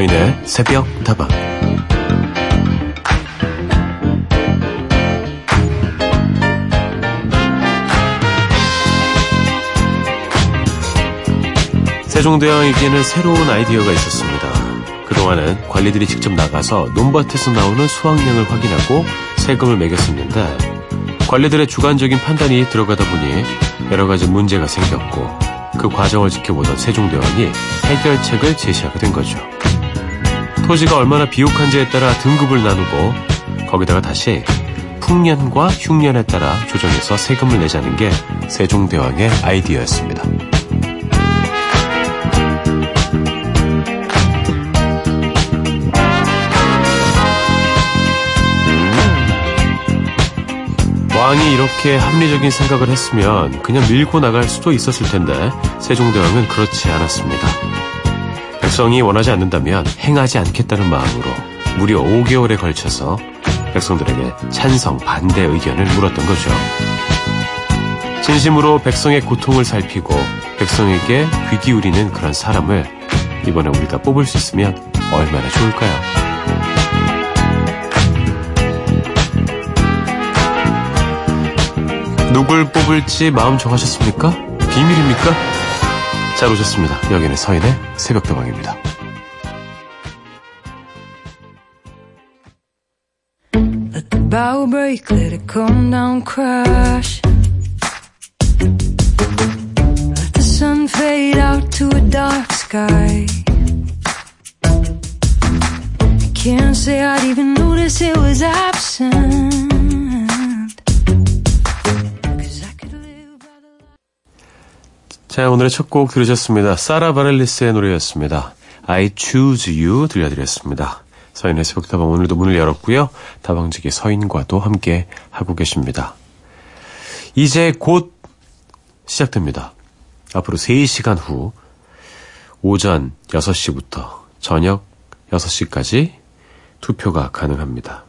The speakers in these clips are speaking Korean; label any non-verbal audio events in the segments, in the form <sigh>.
서인의 새벽 다방 세종대왕에게는 새로운 아이디어가 있었습니다. 그동안은 관리들이 직접 나가서 논밭에서 나오는 수확량을 확인하고 세금을 매겼었는데 관리들의 주관적인 판단이 들어가다 보니 여러 가지 문제가 생겼고 그 과정을 지켜보던 세종대왕이 해결책을 제시하게 된 거죠. 토지가 얼마나 비옥한지에 따라 등급을 나누고 거기다가 다시 풍년과 흉년에 따라 조정해서 세금을 내자는 게 세종대왕의 아이디어였습니다. 왕이 이렇게 합리적인 생각을 했으면 그냥 밀고 나갈 수도 있었을 텐데 세종대왕은 그렇지 않았습니다. 백성이 원하지 않는다면 행하지 않겠다는 마음으로 무려 5개월에 걸쳐서 백성들에게 찬성, 반대 의견을 물었던 거죠. 진심으로 백성의 고통을 살피고 백성에게 귀 기울이는 그런 사람을 이번에 우리가 뽑을 수 있으면 얼마나 좋을까요? 누굴 뽑을지 마음 정하셨습니까? 비밀입니까? 잘 오셨습니다. 여기는 서인의 새벽도방입니다. Let the bow break, let it come down crash. Let the sun fade out to a dark sky. Can't say I'd even notice it was absent. 자, 오늘의 첫 곡 들으셨습니다. 사라 바렐리스의 노래였습니다. I Choose You 들려드렸습니다. 서인의 새벽다방 오늘도 문을 열었고요. 다방직의 서인과도 함께 하고 계십니다. 이제 곧 시작됩니다. 앞으로 3시간 후 오전 6시부터 저녁 6시까지 투표가 가능합니다.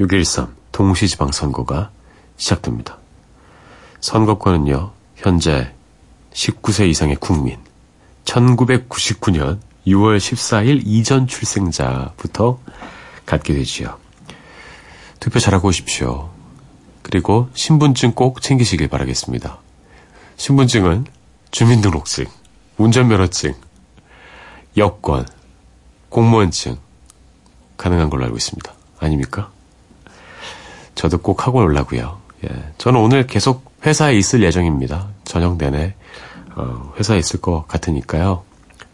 6.13 동시지방선거가 시작됩니다. 선거권은요, 현재 19세 이상의 국민, 1999년 6월 14일 이전 출생자부터 갖게 되지요. 투표 잘하고 오십시오. 그리고 신분증 꼭 챙기시길 바라겠습니다. 신분증은 주민등록증, 운전면허증, 여권, 공무원증 가능한 걸로 알고 있습니다. 아닙니까? 저도 꼭 하고 올라고요. 예, 저는 오늘 계속 회사에 있을 예정입니다. 저녁 내내 어, 회사에 있을 것 같으니까요.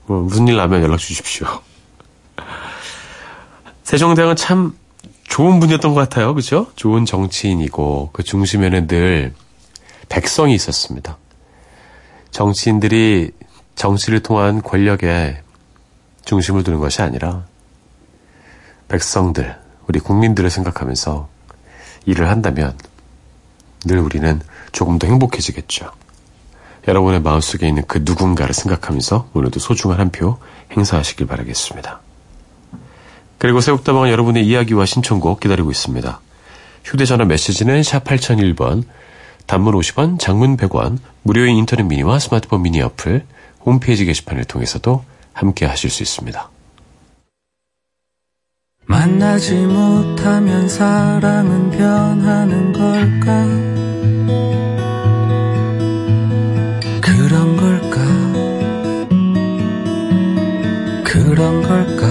뭐 무슨 일 나면 연락 주십시오. <laughs> 세종대왕은 참 좋은 분이었던 것 같아요. 그죠? 좋은 정치인이고 그 중심에는 늘 백성이 있었습니다. 정치인들이 정치를 통한 권력에 중심을 두는 것이 아니라 백성들, 우리 국민들을 생각하면서 일을 한다면 늘 우리는 조금 더 행복해지겠죠. 여러분의 마음속에 있는 그 누군가를 생각하면서 오늘도 소중한 한 표 행사하시길 바라겠습니다. 그리고 새벽다방은 여러분의 이야기와 신청곡 기다리고 있습니다. 휴대전화 메시지는 샵 8001번, 단문 50원, 장문 100원, 무료인 인터넷 미니와 스마트폰 미니 어플, 홈페이지 게시판을 통해서도 함께 하실 수 있습니다. 만나지 못하면 사랑은 변하는 걸까? 그런 걸까?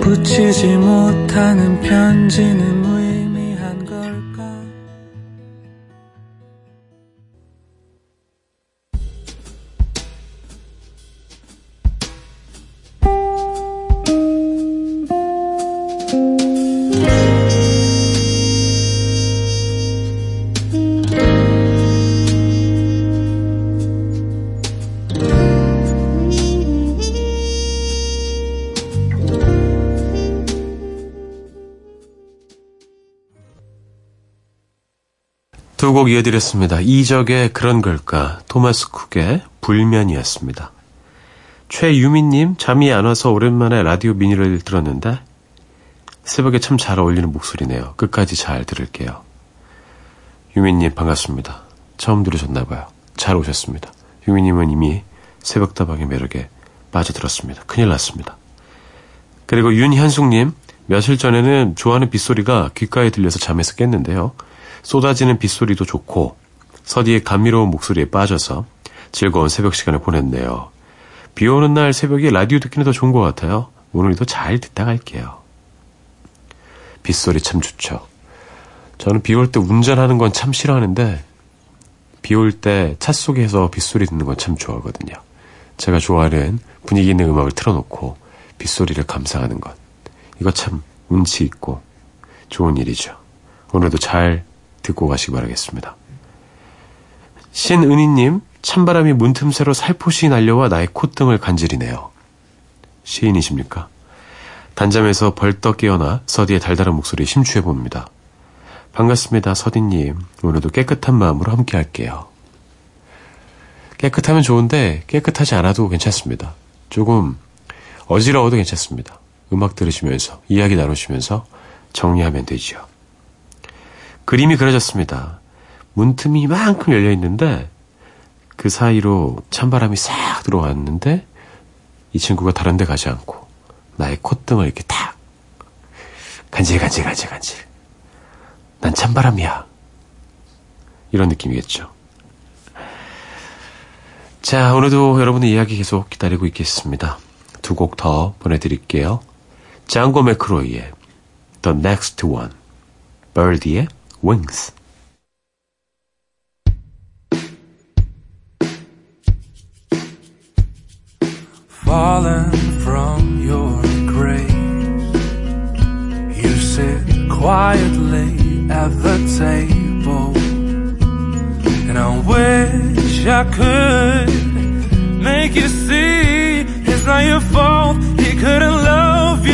붙이지 못하는 편지는 곡 이어드렸습니다. 이적의 그런 걸까, 토마스 쿡의 불면이었습니다. 최유민님, 잠이 안 와서 오랜만에 라디오 미니를 들었는데, 새벽에 참 잘 어울리는 목소리네요. 끝까지 잘 들을게요. 유민님, 반갑습니다. 처음 들으셨나봐요. 잘 오셨습니다. 유민님은 이미 새벽다방의 매력에 빠져들었습니다. 큰일 났습니다. 그리고 윤현숙님, 며칠 전에는 좋아하는 빗소리가 귓가에 들려서 잠에서 깼는데요. 쏟아지는 빗소리도 좋고, 서디의 감미로운 목소리에 빠져서 즐거운 새벽 시간을 보냈네요. 비 오는 날 새벽에 라디오 듣기는 더 좋은 것 같아요. 오늘도 잘 듣다 갈게요. 빗소리 참 좋죠. 저는 비 올 때 운전하는 건 참 싫어하는데, 비 올 때 차 속에서 빗소리 듣는 건 참 좋아하거든요. 제가 좋아하는 분위기 있는 음악을 틀어놓고 빗소리를 감상하는 것. 이거 참 운치 있고 좋은 일이죠. 오늘도 잘 듣고 가시기 바라겠습니다. 신은희님, 찬바람이 문틈새로 살포시 날려와 나의 콧등을 간지리네요. 시인이십니까? 단잠에서 벌떡 깨어나 서디의 달달한 목소리에 심취해봅니다. 반갑습니다, 서디님. 오늘도 깨끗한 마음으로 함께 할게요. 깨끗하면 좋은데 깨끗하지 않아도 괜찮습니다. 조금 어지러워도 괜찮습니다. 음악 들으시면서 이야기 나누시면서 정리하면 되죠. 그림이 그려졌습니다. 문틈이 이만큼 열려 있는데 그 사이로 찬바람이 싹 들어왔는데 이 친구가 다른 데 가지 않고 나의 콧등을 이렇게 탁 간질 간질 간질 간질 난 찬바람이야 이런 느낌이겠죠. 자 오늘도 여러분의 이야기 계속 기다리고 있겠습니다. 두 곡 더 보내드릴게요. 장고 맥크로이의 The Next One, Birdie의 Wings. Fallen from your grave, you sit quietly at the table, and I wish I could make you see it's not your fault he couldn't love you.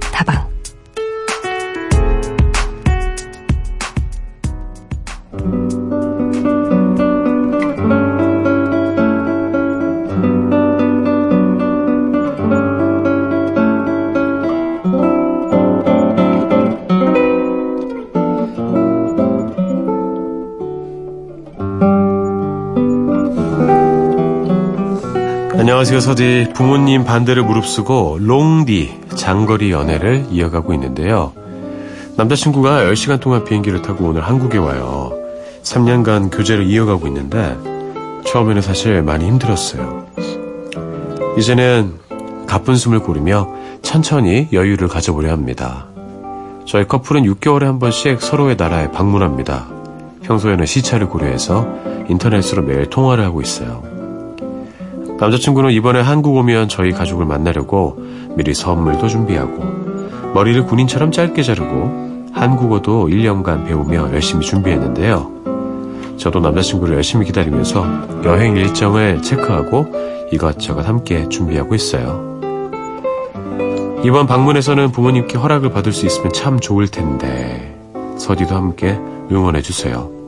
안녕하세요, 서디. 부모님 반대를 무릅쓰고 롱디, 장거리 연애를 이어가고 있는데요. 남자친구가 10시간 동안 비행기를 타고 오늘 한국에 와요. 3년간 교제를 이어가고 있는데 처음에는 사실 많이 힘들었어요. 이제는 가쁜 숨을 고르며 천천히 여유를 가져보려 합니다. 저희 커플은 6개월에 한 번씩 서로의 나라에 방문합니다. 평소에는 시차를 고려해서 인터넷으로 매일 통화를 하고 있어요. 남자친구는 이번에 한국 오면 저희 가족을 만나려고 미리 선물도 준비하고 머리를 군인처럼 짧게 자르고 한국어도 1년간 배우며 열심히 준비했는데요. 저도 남자친구를 열심히 기다리면서 여행 일정을 체크하고 이것저것 함께 준비하고 있어요. 이번 방문에서는 부모님께 허락을 받을 수 있으면 참 좋을 텐데 서디도 함께 응원해 주세요.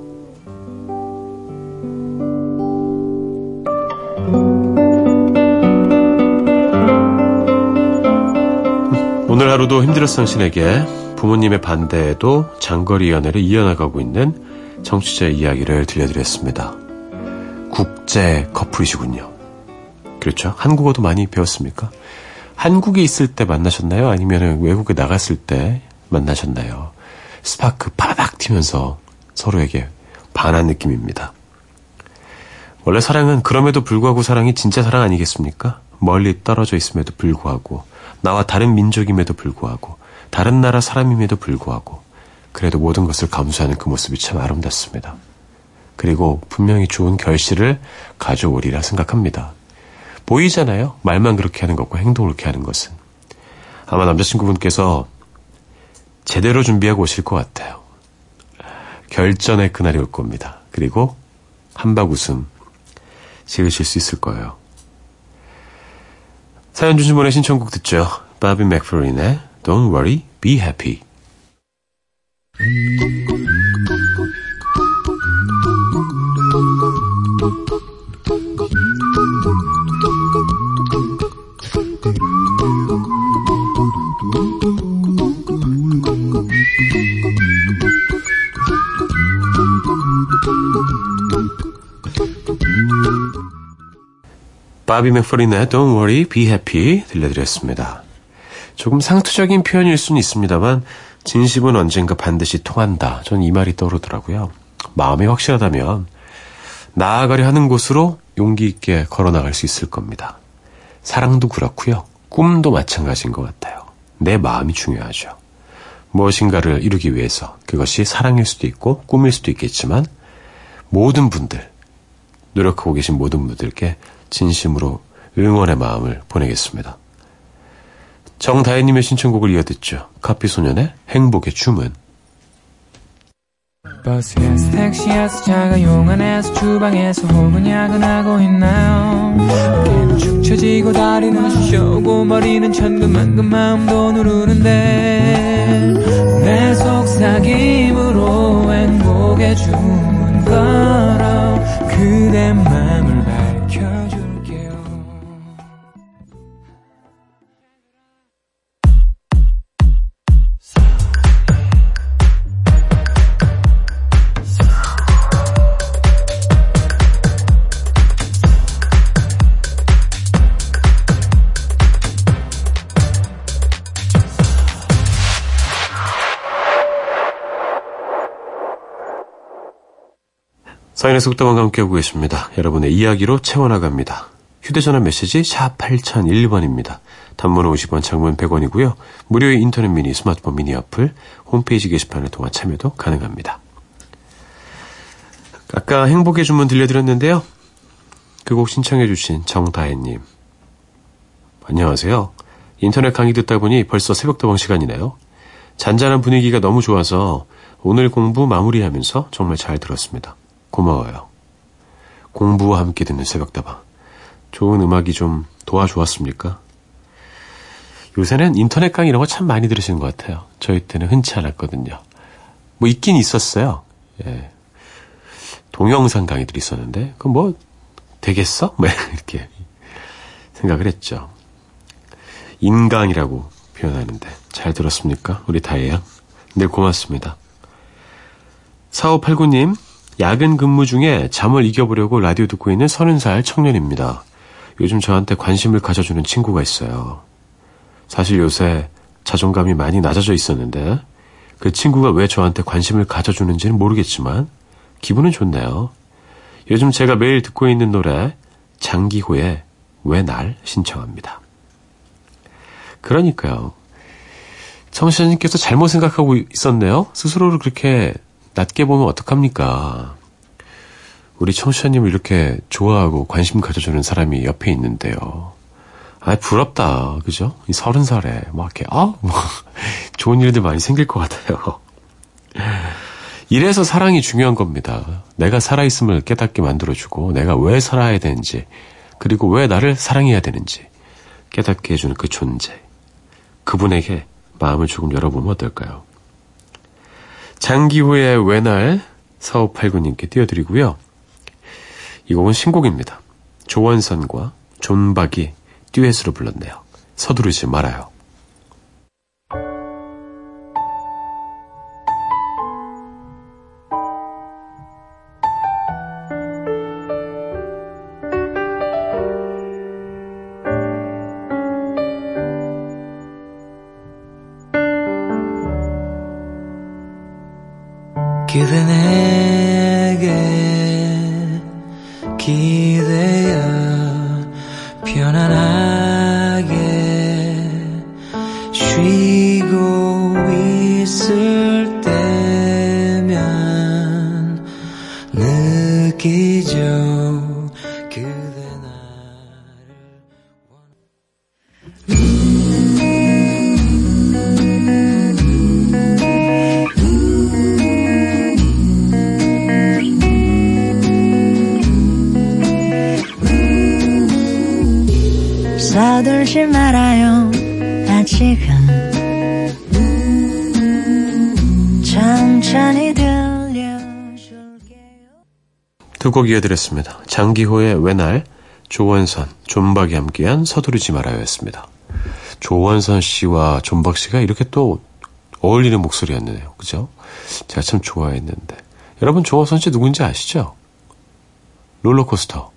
하루도 힘들었 당신에게 부모님의 반대에도 장거리 연애를 이어나가고 있는 정치자의 이야기를 들려드렸습니다. 국제 커플이시군요. 그렇죠? 한국어도 많이 배웠습니까? 한국에 있을 때 만나셨나요? 아니면 외국에 나갔을 때 만나셨나요? 스파크 파박 튀면서 서로에게 반한 느낌입니다. 원래 사랑은 그럼에도 불구하고 사랑이 진짜 사랑 아니겠습니까? 멀리 떨어져 있음에도 불구하고 나와 다른 민족임에도 불구하고 다른 나라 사람임에도 불구하고 그래도 모든 것을 감수하는 그 모습이 참 아름답습니다. 그리고 분명히 좋은 결실을 가져오리라 생각합니다. 보이잖아요. 말만 그렇게 하는 것과 행동을 그렇게 하는 것은. 아마 남자친구분께서 제대로 준비하고 오실 것 같아요. 결전의 그날이 올 겁니다. 그리고 한박 웃음 지으실 수 있을 거예요. 사연 주신 분의 신청곡 듣죠. 바비 맥프린의 Don't Worry, Be Happy. 바비 맥퍼린의 Don't Worry, Be Happy 들려드렸습니다. 조금 상투적인 표현일 수는 있습니다만 진심은 언젠가 반드시 통한다. 전 이 말이 떠오르더라고요. 마음이 확실하다면 나아가려 하는 곳으로 용기 있게 걸어나갈 수 있을 겁니다. 사랑도 그렇고요. 꿈도 마찬가지인 것 같아요. 내 마음이 중요하죠. 무엇인가를 이루기 위해서 그것이 사랑일 수도 있고 꿈일 수도 있겠지만 모든 분들 노력하고 계신 모든 분들께 진심으로 응원의 마음을 보내겠습니다. 정다혜님의 신청곡을 이어듣죠. 카피소년의 행복의 주문. 버스에서 택시에서 자가용 안에서 주방에서 혹은 야근하고 있나요 어깨는 축 처지고 다리는 쑤셔오고 머리는 천근만근 마음도 누르는데 내 속삭임으로 행복의 주문 걸어 그대 맘을 사인의 속담과 함께하고 계십니다. 여러분의 이야기로 채워나갑니다. 휴대전화 메시지 샵 8001번입니다. 단문은 50원, 장문 100원이고요. 무료의 인터넷 미니, 스마트폰 미니 어플, 홈페이지 게시판을 통한 참여도 가능합니다. 아까 행복의 주문 들려드렸는데요. 그 곡 신청해주신 정다혜님. 안녕하세요. 인터넷 강의 듣다 보니 벌써 새벽도방 시간이네요. 잔잔한 분위기가 너무 좋아서 오늘 공부 마무리하면서 정말 잘 들었습니다. 고마워요. 공부와 함께 듣는 새벽다방. 좋은 음악이 좀 도와주었습니까? 요새는 인터넷 강의 이런 거 참 많이 들으시는 것 같아요. 저희 때는 흔치 않았거든요. 뭐 있긴 있었어요. 예. 동영상 강의들이 있었는데, 그 뭐, 되겠어? 뭐, <laughs> 이렇게 생각을 했죠. 인강이라고 표현하는데, 잘 들었습니까? 우리 다혜양. 네, 고맙습니다. 4589님, 야근 근무 중에 잠을 이겨보려고 라디오 듣고 있는 30살 청년입니다. 요즘 저한테 관심을 가져주는 친구가 있어요. 사실 요새 자존감이 많이 낮아져 있었는데 그 친구가 왜 저한테 관심을 가져주는지는 모르겠지만 기분은 좋네요. 요즘 제가 매일 듣고 있는 노래 장기호의 왜 날 신청합니다. 그러니까요. 청취자님께서 잘못 생각하고 있었네요. 스스로를 그렇게 낮게 보면 어떡합니까? 우리 청취자님을 이렇게 좋아하고 관심 가져주는 사람이 옆에 있는데요. 아, 부럽다. 그죠? 이 서른 살에 막 이렇게, 아, 뭐, <laughs> 좋은 일들 많이 생길 것 같아요. 이래서 사랑이 중요한 겁니다. 내가 살아있음을 깨닫게 만들어주고, 내가 왜 살아야 되는지, 그리고 왜 나를 사랑해야 되는지 깨닫게 해주는 그 존재. 그분에게 마음을 조금 열어보면 어떨까요? 장기후의 왜날 4589님께 띄워드리고요. 이 곡은 신곡입니다. 조원선과 존박이 듀엣으로 불렀네요. 서두르지 말아요. 서둘지 말아요 아직은 천천히 들려줄게요 두 곡 이어드렸습니다. 장기호의 왜날, 조원선, 존박이 함께한 서두르지 말아요였습니다. 조원선 씨와 존박 씨가 이렇게 또 어울리는 목소리였네요. 그죠? 제가 참 좋아했는데. 여러분 조원선 씨 누군지 아시죠? 롤러코스터.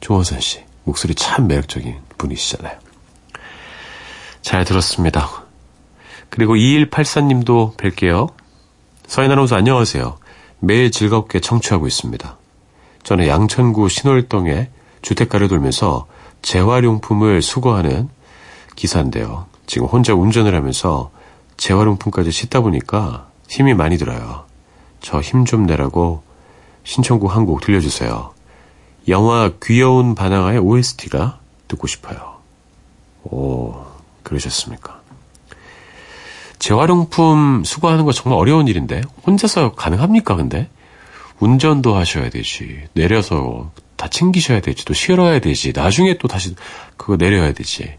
조원선 씨. 목소리 참 매력적인 분이시잖아요. 잘 들었습니다. 그리고 2184님도 뵐게요. 서인 아나운서 안녕하세요. 매일 즐겁게 청취하고 있습니다. 저는 양천구 신월동에 주택가를 돌면서 재활용품을 수거하는 기사인데요. 지금 혼자 운전을 하면서 재활용품까지 싣다 보니까 힘이 많이 들어요. 저 힘 좀 내라고 신청곡 한 곡 들려주세요. 영화 귀여운 바나나의 OST가 듣고 싶어요. 오, 그러셨습니까? 재활용품 수거하는 거 정말 어려운 일인데 혼자서 가능합니까 근데? 운전도 하셔야 되지 내려서 다 챙기셔야 되지 또 실어야 되지 나중에 또 다시 그거 내려야 되지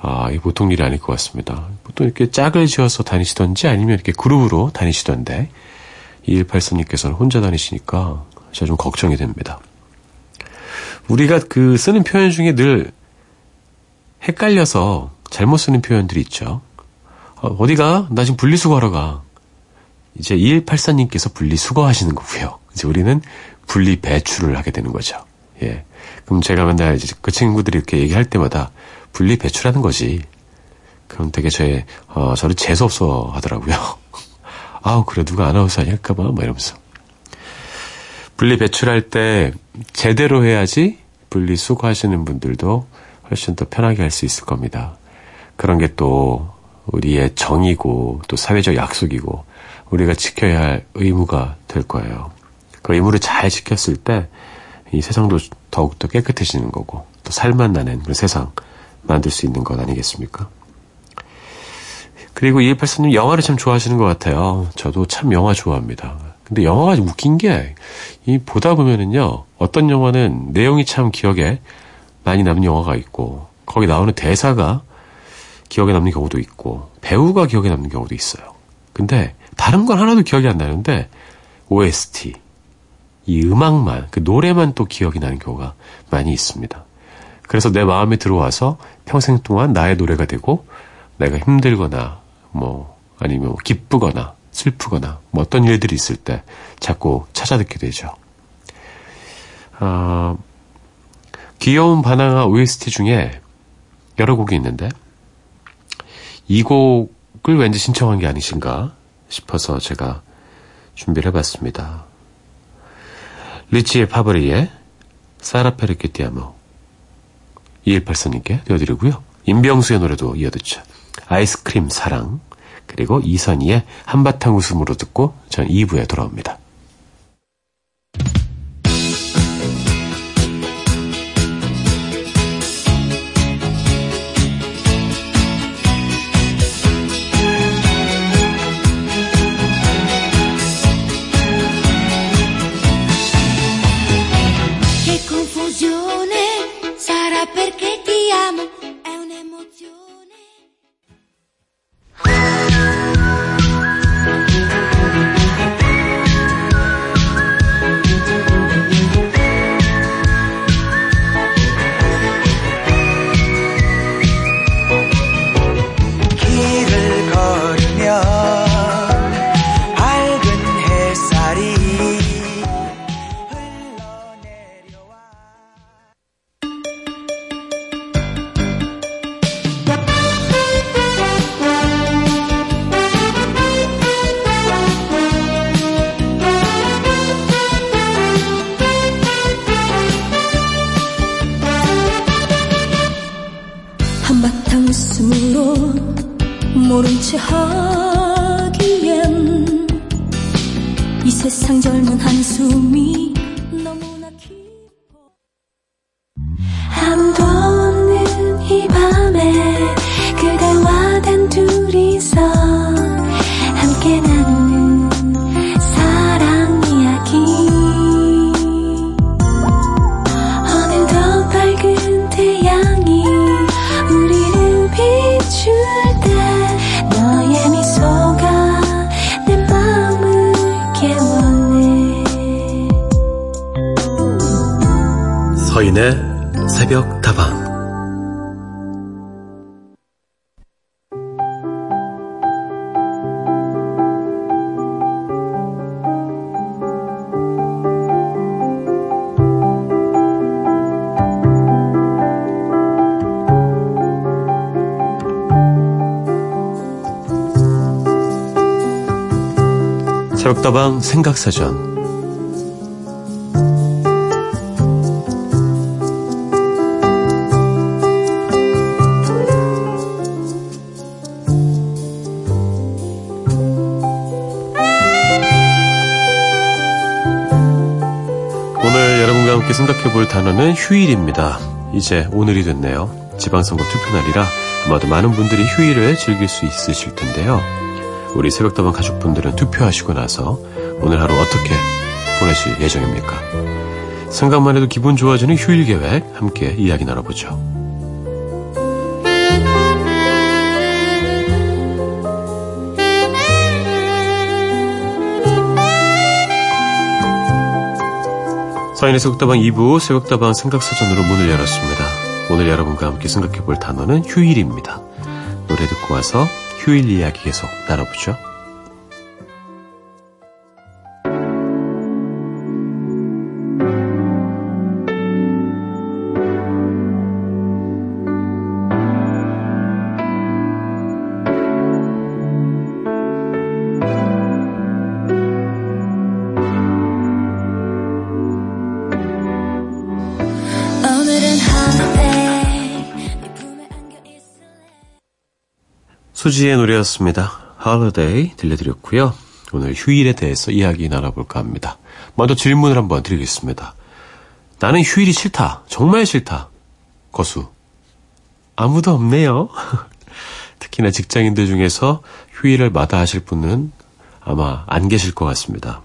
아, 이 보통 일이 아닐 것 같습니다. 보통 이렇게 짝을 지어서 다니시던지 아니면 이렇게 그룹으로 다니시던데 2183님께서는 혼자 다니시니까 제가 좀 걱정이 됩니다. 우리가 그 쓰는 표현 중에 늘 헷갈려서 잘못 쓰는 표현들이 있죠. 어, 어디가? 나 지금 분리수거하러 가. 이제 2184님께서 분리수거 하시는 거고요. 이제 우리는 분리 배출을 하게 되는 거죠. 예. 그럼 제가 맨날 이제 그 친구들이 이렇게 얘기할 때마다 분리 배출하는 거지. 그럼 되게 제, 어, 저를 재수없어 하더라고요. <laughs> 아우, 그래, 누가 아나운서 아닐까봐, 막 이러면서. 분리 배출할 때 제대로 해야지 분리 수거하시는 분들도 훨씬 더 편하게 할 수 있을 겁니다. 그런 게 또 우리의 정이고 또 사회적 약속이고 우리가 지켜야 할 의무가 될 거예요. 그 의무를 잘 지켰을 때 이 세상도 더욱더 깨끗해지는 거고 또 살만 나는 그런 세상 만들 수 있는 것 아니겠습니까? 그리고 이해팔사님 영화를 참 좋아하시는 것 같아요. 저도 참 영화 좋아합니다. 근데 영화가 웃긴 게, 이 보다 보면은요, 어떤 영화는 내용이 참 기억에 많이 남는 영화가 있고, 거기 나오는 대사가 기억에 남는 경우도 있고, 배우가 기억에 남는 경우도 있어요. 근데 다른 건 하나도 기억이 안 나는데, OST, 이 음악만, 그 노래만 또 기억이 나는 경우가 많이 있습니다. 그래서 내 마음에 들어와서 평생 동안 나의 노래가 되고, 내가 힘들거나, 뭐, 아니면 기쁘거나, 슬프거나, 뭐 어떤 일들이 있을 때 자꾸 찾아 듣게 되죠. 어, 귀여운 바나나 OST 중에 여러 곡이 있는데, 이 곡을 왠지 신청한 게 아니신가 싶어서 제가 준비를 해봤습니다. 리치의 파브리의 사라 페르케티아모 2184님께 띄워드리고요. 임병수의 노래도 이어듣죠. 아이스크림 사랑 그리고 이선희의 한바탕 웃음으로 듣고 전 2부에 돌아옵니다. 새벽다방 생각사전 오늘 여러분과 함께 생각해 볼 단어는 휴일입니다. 이제 오늘이 됐네요. 지방선거 투표 날이라 아마도 많은 분들이 휴일을 즐길 수 있으실 텐데요. 우리 새벽다방 가족분들은 투표하시고 나서 오늘 하루 어떻게 보내실 예정입니까? 생각만 해도 기분 좋아지는 휴일 계획 함께 이야기 나눠보죠. 서인의 새벽다방 2부 새벽다방 생각사전으로 문을 열었습니다. 오늘 여러분과 함께 생각해 볼 단어는 휴일입니다. 노래 듣고 와서 휴일 이야기 계속 나눠보죠. 수지의 노래였습니다. Holiday 들려드렸고요. 오늘 휴일에 대해서 이야기 나눠볼까 합니다. 먼저 질문을 한번 드리겠습니다. 나는 휴일이 싫다. 정말 싫다. 거수. 아무도 없네요. <laughs> 특히나 직장인들 중에서 휴일을 마다하실 분은 아마 안 계실 것 같습니다.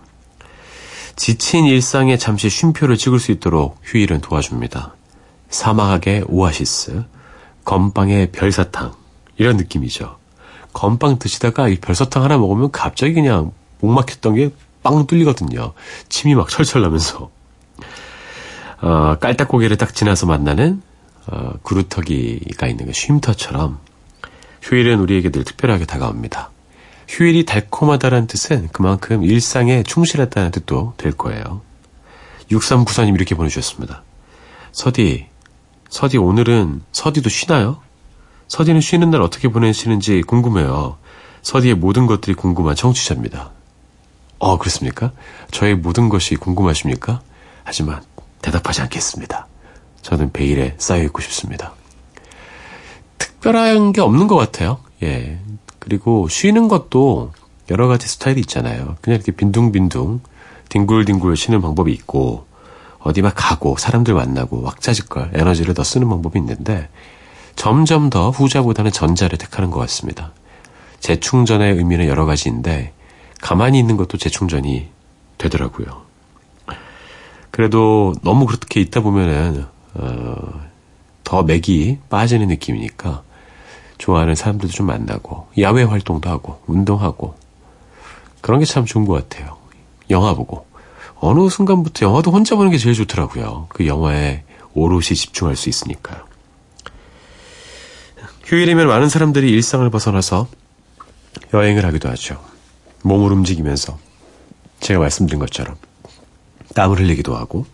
지친 일상에 잠시 쉼표를 찍을 수 있도록 휴일은 도와줍니다. 사막의 오아시스, 건빵의 별사탕, 이런 느낌이죠. 건빵 드시다가 이 별사탕 하나 먹으면 갑자기 그냥 목 막혔던 게 빵 뚫리거든요. 침이 막 철철 나면서. 어, 깔딱고개를 딱 지나서 만나는 어, 구루터기가 있는 그 쉼터처럼 휴일은 우리에게 늘 특별하게 다가옵니다. 휴일이 달콤하다는 뜻은 그만큼 일상에 충실했다는 뜻도 될 거예요. 6394님 이렇게 보내주셨습니다. 서디, 서디 오늘은 서디도 쉬나요? 서디는 쉬는 날 어떻게 보내시는지 궁금해요. 서디의 모든 것들이 궁금한 청취자입니다. 어, 그렇습니까? 저의 모든 것이 궁금하십니까? 하지만 대답하지 않겠습니다. 저는 베일에 쌓여있고 싶습니다. 특별한 게 없는 것 같아요. 예. 그리고 쉬는 것도 여러 가지 스타일이 있잖아요. 그냥 이렇게 빈둥빈둥, 뒹굴뒹굴 쉬는 방법이 있고, 어디 막 가고, 사람들 만나고, 왁자지껄, 에너지를 더 쓰는 방법이 있는데, 점점 더 후자보다는 전자를 택하는 것 같습니다. 재충전의 의미는 여러 가지인데, 가만히 있는 것도 재충전이 되더라고요. 그래도 너무 그렇게 있다 보면은, 어, 더 맥이 빠지는 느낌이니까, 좋아하는 사람들도 좀 만나고, 야외 활동도 하고, 운동하고, 그런 게 참 좋은 것 같아요. 영화 보고. 어느 순간부터 영화도 혼자 보는 게 제일 좋더라고요. 그 영화에 오롯이 집중할 수 있으니까요. 휴일이면 많은 사람들이 일상을 벗어나서 여행을 하기도 하죠. 몸을 움직이면서 제가 말씀드린 것처럼 땀을 흘리기도 하고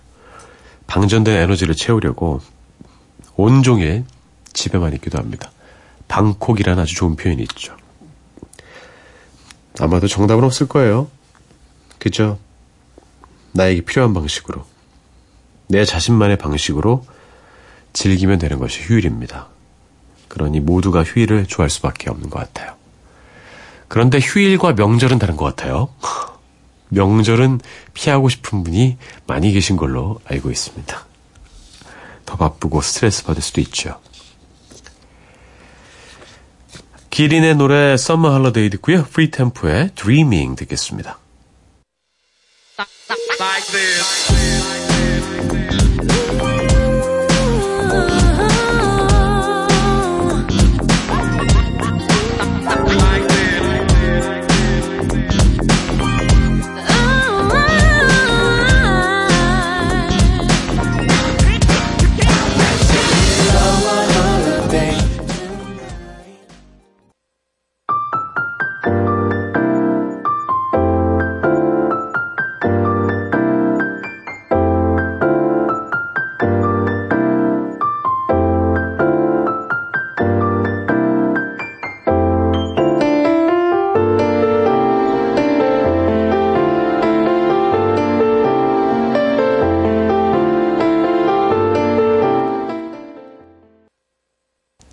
방전된 에너지를 채우려고 온종일 집에만 있기도 합니다. 방콕이라는 아주 좋은 표현이 있죠. 아마도 정답은 없을 거예요. 그죠? 나에게 필요한 방식으로, 내 자신만의 방식으로 즐기면 되는 것이 휴일입니다. 그러니 모두가 휴일을 좋아할 수밖에 없는 것 같아요. 그런데 휴일과 명절은 다른 것 같아요. <laughs> 명절은 피하고 싶은 분이 많이 계신 걸로 알고 있습니다. 더 바쁘고 스트레스 받을 수도 있죠. 기린의 노래 Summer Holiday 듣고요. 프리템포의 Dreaming 듣겠습니다.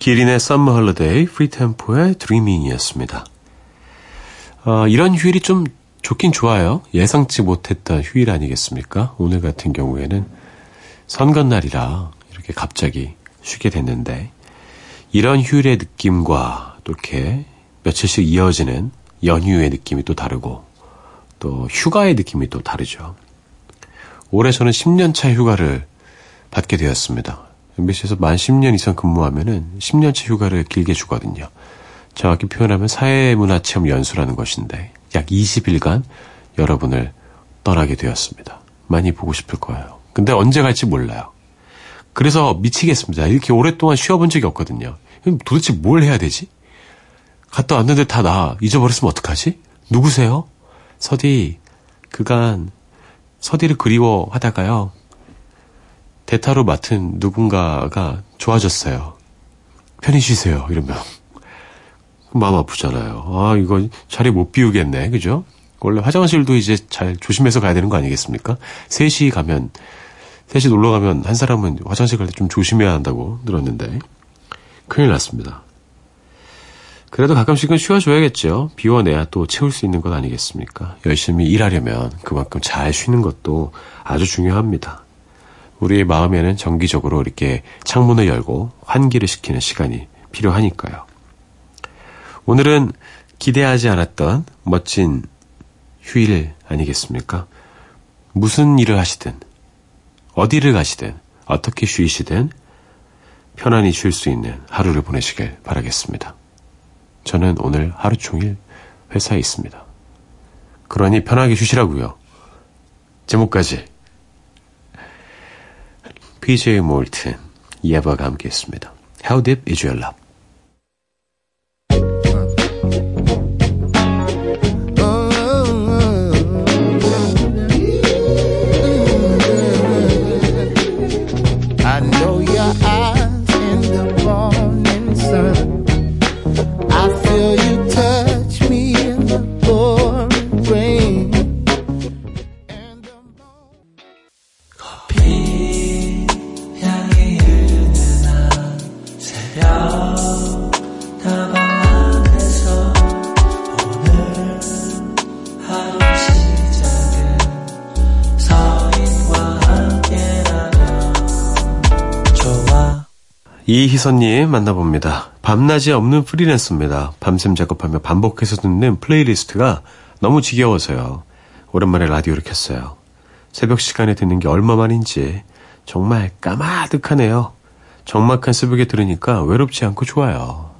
기린의 Summer Holiday, 프리템포의 Dreaming이었습니다. 어, 이런 휴일이 좀 좋긴 좋아요. 예상치 못했던 휴일 아니겠습니까? 오늘 같은 경우에는 선거날이라 이렇게 갑자기 쉬게 됐는데 이런 휴일의 느낌과 또 이렇게 며칠씩 이어지는 연휴의 느낌이 또 다르고 또 휴가의 느낌이 또 다르죠. 올해 저는 10년차 휴가를 받게 되었습니다. MBC에서 만 10년 이상 근무하면은 10년차 휴가를 길게 주거든요. 정확히 표현하면 사회문화체험 연수라는 것인데 약 20일간 여러분을 떠나게 되었습니다. 많이 보고 싶을 거예요. 근데 언제 갈지 몰라요. 그래서 미치겠습니다. 이렇게 오랫동안 쉬어본 적이 없거든요. 도대체 뭘 해야 되지? 갔다 왔는데 다 나 잊어버렸으면 어떡하지? 누구세요? 서디, 그간 서디를 그리워하다가요. 대타로 맡은 누군가가 좋아졌어요. 편히 쉬세요. 이러면. 마음 아프잖아요. 아, 이거 자리 못 비우겠네. 그죠? 원래 화장실도 이제 잘 조심해서 가야 되는 거 아니겠습니까? 3시 가면, 3시 놀러 가면 한 사람은 화장실 갈 때 좀 조심해야 한다고 들었는데. 큰일 났습니다. 그래도 가끔씩은 쉬어줘야겠죠. 비워내야 또 채울 수 있는 것 아니겠습니까? 열심히 일하려면 그만큼 잘 쉬는 것도 아주 중요합니다. 우리의 마음에는 정기적으로 이렇게 창문을 열고 환기를 시키는 시간이 필요하니까요. 오늘은 기대하지 않았던 멋진 휴일 아니겠습니까? 무슨 일을 하시든, 어디를 가시든, 어떻게 쉬시든 편안히 쉴 수 있는 하루를 보내시길 바라겠습니다. 저는 오늘 하루 종일 회사에 있습니다. 그러니 편하게 쉬시라고요. 제목까지 PJ 몰튼, 예바가 함께했습니다. How deep is your love? 이희선님 만나봅니다. 밤낮이 없는 프리랜서입니다. 밤샘 작업하며 반복해서 듣는 playlist가 너무 지겨워서요. 오랜만에 라디오를 켰어요. 새벽 시간에 듣는 게 얼마만인지 정말 까마득하네요. 적막한 새벽에 들으니까 외롭지 않고 좋아요.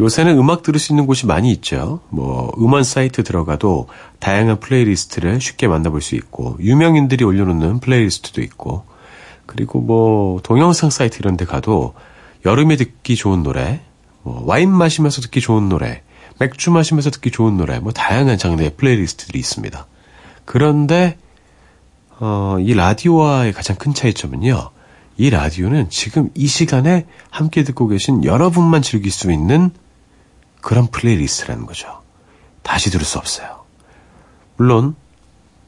요새는 음악 들을 수 있는 곳이 많이 있죠. 뭐 음원 사이트 들어가도 다양한 playlist를 쉽게 만나볼 수 있고 유명인들이 올려놓는 playlist도 있고 그리고 뭐 동영상 사이트 이런 데 가도 여름에 듣기 좋은 노래, 뭐 와인 마시면서 듣기 좋은 노래, 맥주 마시면서 듣기 좋은 노래, 뭐 다양한 장르의 playlist들이 있습니다. 그런데 어, 이 라디오와의 가장 큰 차이점은요. 이 라디오는 지금 이 시간에 함께 듣고 계신 여러분만 즐길 수 있는 그런 playlist라는 거죠. 다시 들을 수 없어요. 물론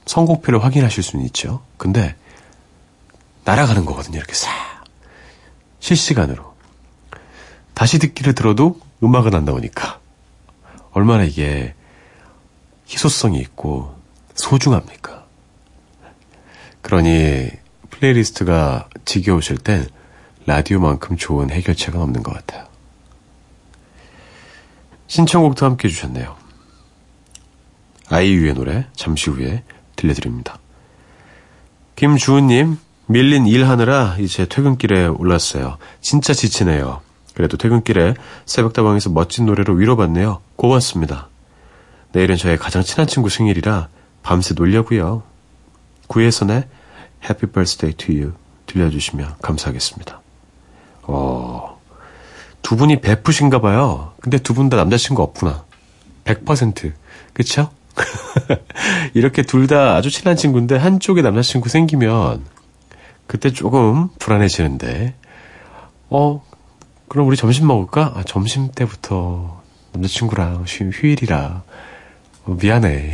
선곡표를 확인하실 수는 있죠. 근데 날아가는 거거든요. 이렇게 싹 실시간으로 다시 듣기를 들어도 음악은 안 나오니까 얼마나 이게 희소성이 있고 소중합니까? 그러니 플레이리스트가 지겨우실 땐 라디오만큼 좋은 해결책은 없는 것 같아요. 신청곡도 함께 해주셨네요. 아이유의 노래 잠시 후에 들려드립니다. 김주은님, 밀린 일하느라 이제 퇴근길에 올랐어요. 진짜 지치네요. 그래도 퇴근길에 새벽다방에서 멋진 노래로 위로받네요. 고맙습니다. 내일은 저의 가장 친한 친구 생일이라 밤새 놀려고요. 구혜선의 Happy Birthday to You 들려주시면 감사하겠습니다. 어, 두 분이 베프신가 봐요. 근데 두 분 다 남자친구 없구나. 100%. 그쵸? <laughs> 이렇게 둘 다 아주 친한 친구인데 한쪽에 남자친구 생기면 그때 조금 불안해지는데 어 그럼 우리 점심 먹을까? 아, 점심 때부터 남자친구랑 휴, 휴일이라 어, 미안해.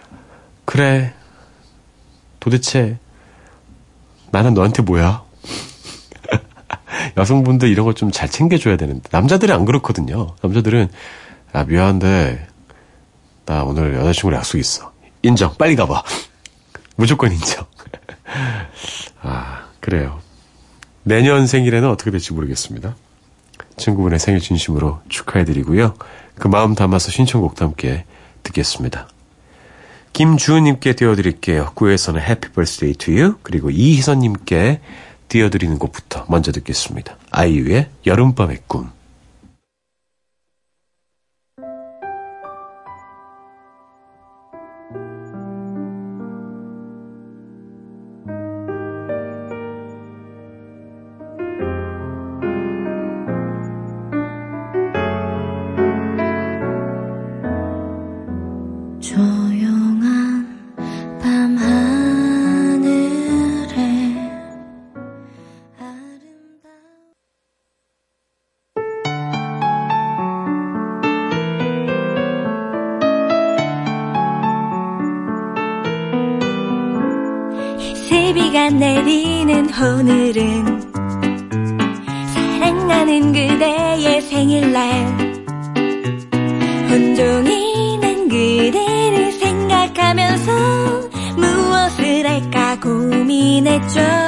<laughs> 그래. 도대체 나는 너한테 뭐야? <laughs> 여성분들 이런 거좀잘 챙겨줘야 되는데 남자들은 안 그렇거든요. 남자들은 아 미안한데 나 오늘 여자친구랑 약속 있어. 인정. 빨리 가봐. <laughs> 무조건 인정. 아 그래요. 내년 생일에는 어떻게 될지 모르겠습니다. 친구분의 생일 진심으로 축하해드리고요. 그 마음 담아서 신청곡도 함께 듣겠습니다. 김주은님께 띄워드릴게요. 구에서는 Happy Birthday to You 그리고 이희선님께 띄워드리는 곡부터 먼저 듣겠습니다. 아이유의 여름밤의 꿈 그대의 생일날 난 그대를 생각하면서 무엇을 할까 고민했죠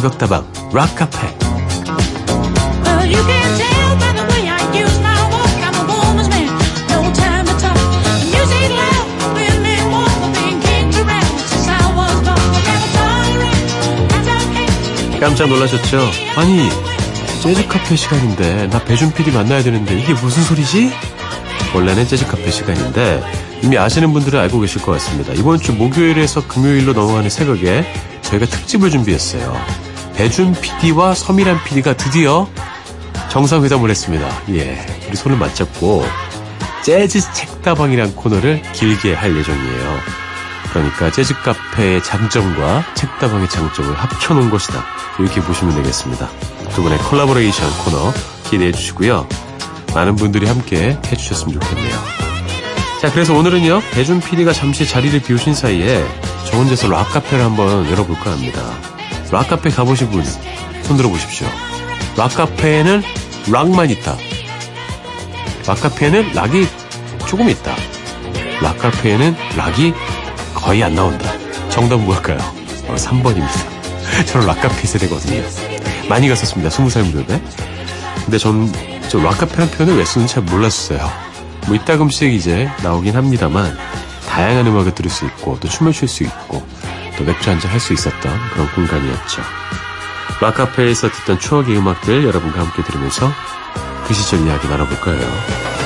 that's okay. 깜짝 놀라셨죠? 아니, 재즈 카페 시간인데, 나 배준 PD 만나야 되는데, 이게 무슨 소리지? 원래는 재즈 카페 시간인데, 이미 아시는 분들은 알고 계실 것 같습니다. 이번 주 목요일에서 금요일로 넘어가는 새벽에 저희가 특집을 준비했어요. 배준 PD와 서미란 PD가 드디어 정상회담을 했습니다. 예. 우리 손을 맞잡고, 재즈 책다방이란 코너를 길게 할 예정이에요. 그러니까 재즈 카페의 장점과 책다방의 장점을 합쳐놓은 것이다. 이렇게 보시면 되겠습니다. 두 분의 콜라보레이션 코너 기대해 주시고요. 많은 분들이 함께 해주셨으면 좋겠네요. 자, 그래서 오늘은요, 배준 PD가 잠시 자리를 비우신 사이에 저 혼자서 락카페를 한번 열어볼까 합니다. 락카페 가보신 분, 손 들어 보십시오. 락카페에는 락만 있다. 락카페에는 락이 조금 있다. 락카페에는 락이 거의 안 나온다. 정답은 뭘까요? 어, 3번입니다. <laughs> 저는 락카페 세대거든요. 많이 갔었습니다. 20살 무렵에. 근데 전, 저 락카페라는 표현을 왜 쓰는지 잘 몰랐어요. 뭐 이따금씩 이제 나오긴 합니다만, 다양한 음악을 들을 수 있고, 또 춤을 출 수 있고, 또 맥주 한잔 할 수 있었던 그런 공간이었죠. 락카페에서 듣던 추억의 음악들 여러분과 함께 들으면서 그 시절 이야기 나눠볼 거예요.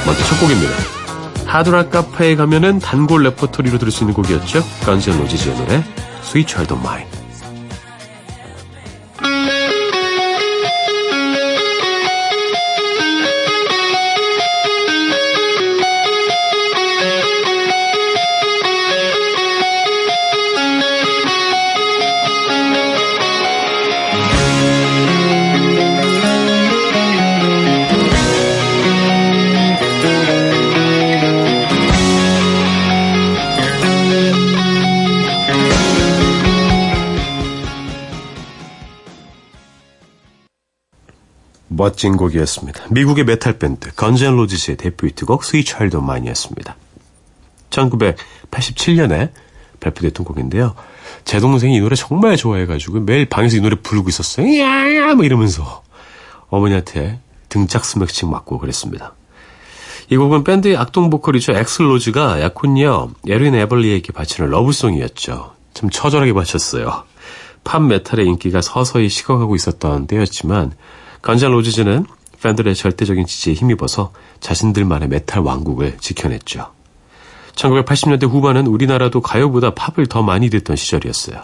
먼저 첫 곡입니다. 하드락 카페에 가면은 단골 레퍼토리로 들을 수 있는 곡이었죠. 건즈 앤 로지즈의 노래 Sweet Child of Mine. 멋진 곡이었습니다. 미국의 메탈 밴드 건즈 앤 로지스의 대표 히트곡 Sweet Child O' Mine이었습니다. 1987년에 발표됐던 곡인데요. 제 동생이 이 노래 정말 좋아해가지고 매일 방에서 이 노래 부르고 있었어요. 야야 뭐 이러면서 어머니한테 등짝 스매싱 맞고 그랬습니다. 이 곡은 밴드의 악동 보컬이죠. 액슬 로즈가 약혼녀 에린 에벌리에게 바치는 love song이었죠. 참 처절하게 바쳤어요. 팝 메탈의 인기가 서서히 식어가고 있었던 때였지만 Guns N' Roses는 팬들의 절대적인 지지에 힘입어서 자신들만의 메탈 왕국을 지켜냈죠. 1980년대 후반은 우리나라도 가요보다 팝을 더 많이 듣던 시절이었어요.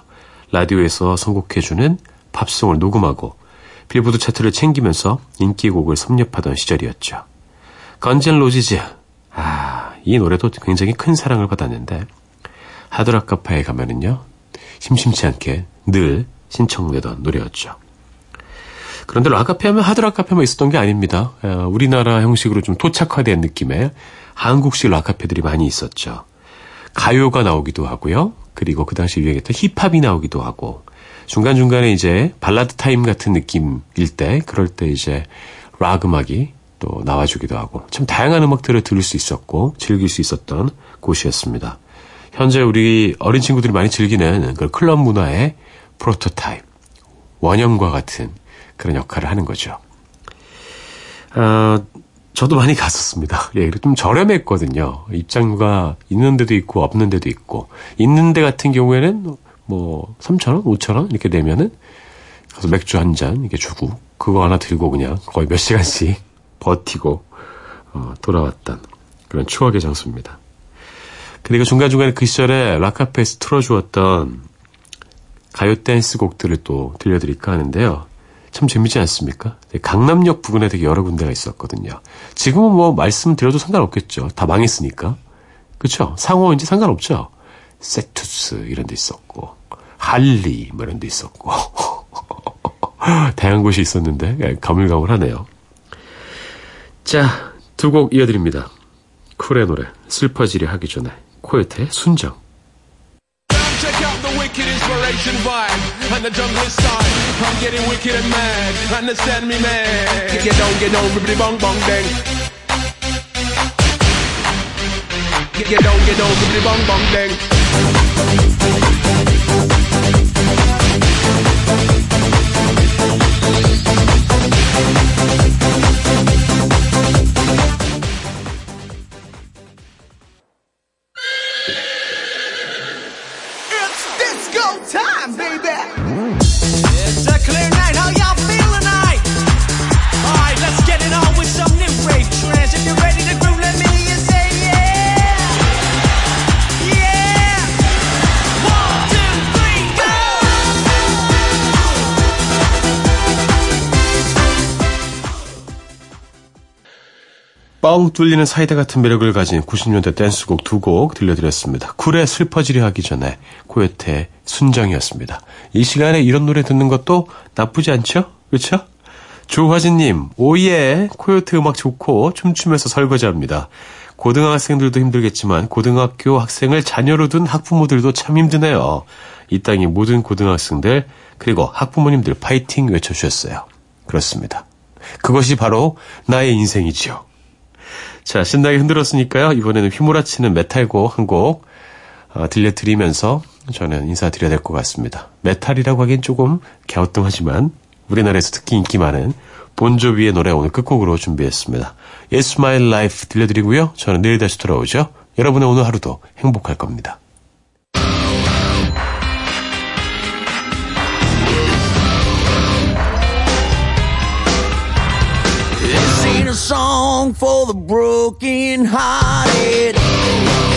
라디오에서 선곡해주는 팝송을 녹음하고 빌보드 차트를 챙기면서 인기곡을 섭렵하던 시절이었죠. Guns N' Roses. 아, 이 노래도 굉장히 큰 사랑을 받았는데 하드락 카페에 가면은요. 심심치 않게 늘 신청되던 노래였죠. 그런데 락카페 하면 하드락 카페만 있었던 게 아닙니다. 어, 우리나라 형식으로 좀 토착화된 느낌의 한국식 락카페들이 많이 있었죠. 가요가 나오기도 하고요. 그리고 그 당시 유행했던 힙합이 나오기도 하고 중간중간에 이제 발라드 타임 같은 느낌일 때 그럴 때 이제 락 음악이 또 나와주기도 하고 참 다양한 음악들을 들을 수 있었고 즐길 수 있었던 곳이었습니다. 현재 우리 어린 친구들이 많이 즐기는 그 클럽 문화의 프로토타입, 원형과 같은 그런 역할을 하는 거죠. 어, 저도 많이 갔었습니다. <laughs> 예, 좀 저렴했거든요. 입장료가 있는 데도 있고 없는 데도 있고 있는 데 같은 경우에는 뭐 3,000원, 5,000원 이렇게 되면은 가서 맥주 한 잔 이렇게 주고 그거 하나 들고 그냥 거의 몇 시간씩 <laughs> 버티고 어, 돌아왔던 그런 추억의 장소입니다. 그리고 중간중간에 그 시절에 락카페에서 틀어주었던 가요 댄스 곡들을 또 들려드릴까 하는데요. 참 재밌지 않습니까? 강남역 부근에 되게 여러 군데가 있었거든요. 지금은 뭐 말씀드려도 상관없겠죠. 다 망했으니까. 그쵸? 상호 이제 상관없죠. 세투스 이런 데 있었고 할리 뭐 이런 데 있었고 <laughs> 다양한 곳이 있었는데 예, 가물가물하네요. 자, 두 곡 이어드립니다. 쿨의 노래 슬퍼지리 하기 전에 코요태의 순정 wicked inspiration vibe and the jungle style. I'm getting wicked and mad. Understand me, man? Get down, get down, bibbidi bong bong bang. Get down, get down, bibbidi bong bong dang. It's 뻥 뚫리는 사이다 같은 매력을 가진 90년대 댄스곡 두 곡 들려드렸습니다. 쿨의 슬퍼지리 하기 전에 코요태 순정이었습니다. 이 시간에 이런 노래 듣는 것도 나쁘지 않죠? 그렇죠? 조화진님, 오예, 코요태 음악 좋고 춤추면서 설거지합니다. 고등학생들도 힘들겠지만 고등학교 학생을 자녀로 둔 학부모들도 참 힘드네요. 이 땅의 모든 고등학생들 그리고 학부모님들 파이팅 외쳐주셨어요. 그렇습니다. 그것이 바로 나의 인생이지요. 자, 신나게 흔들었으니까요. 이번에는 휘몰아치는 메탈곡 한곡 어, 들려드리면서 저는 인사드려야 될 것 같습니다. 메탈이라고 하기엔 조금 갸우뚱하지만 우리나라에서 특히 인기 많은 본조비의 노래 오늘 끝곡으로 준비했습니다. It's My Life 들려드리고요. 저는 내일 다시 돌아오죠. 여러분의 오늘 하루도 행복할 겁니다. A song for the broken hearted.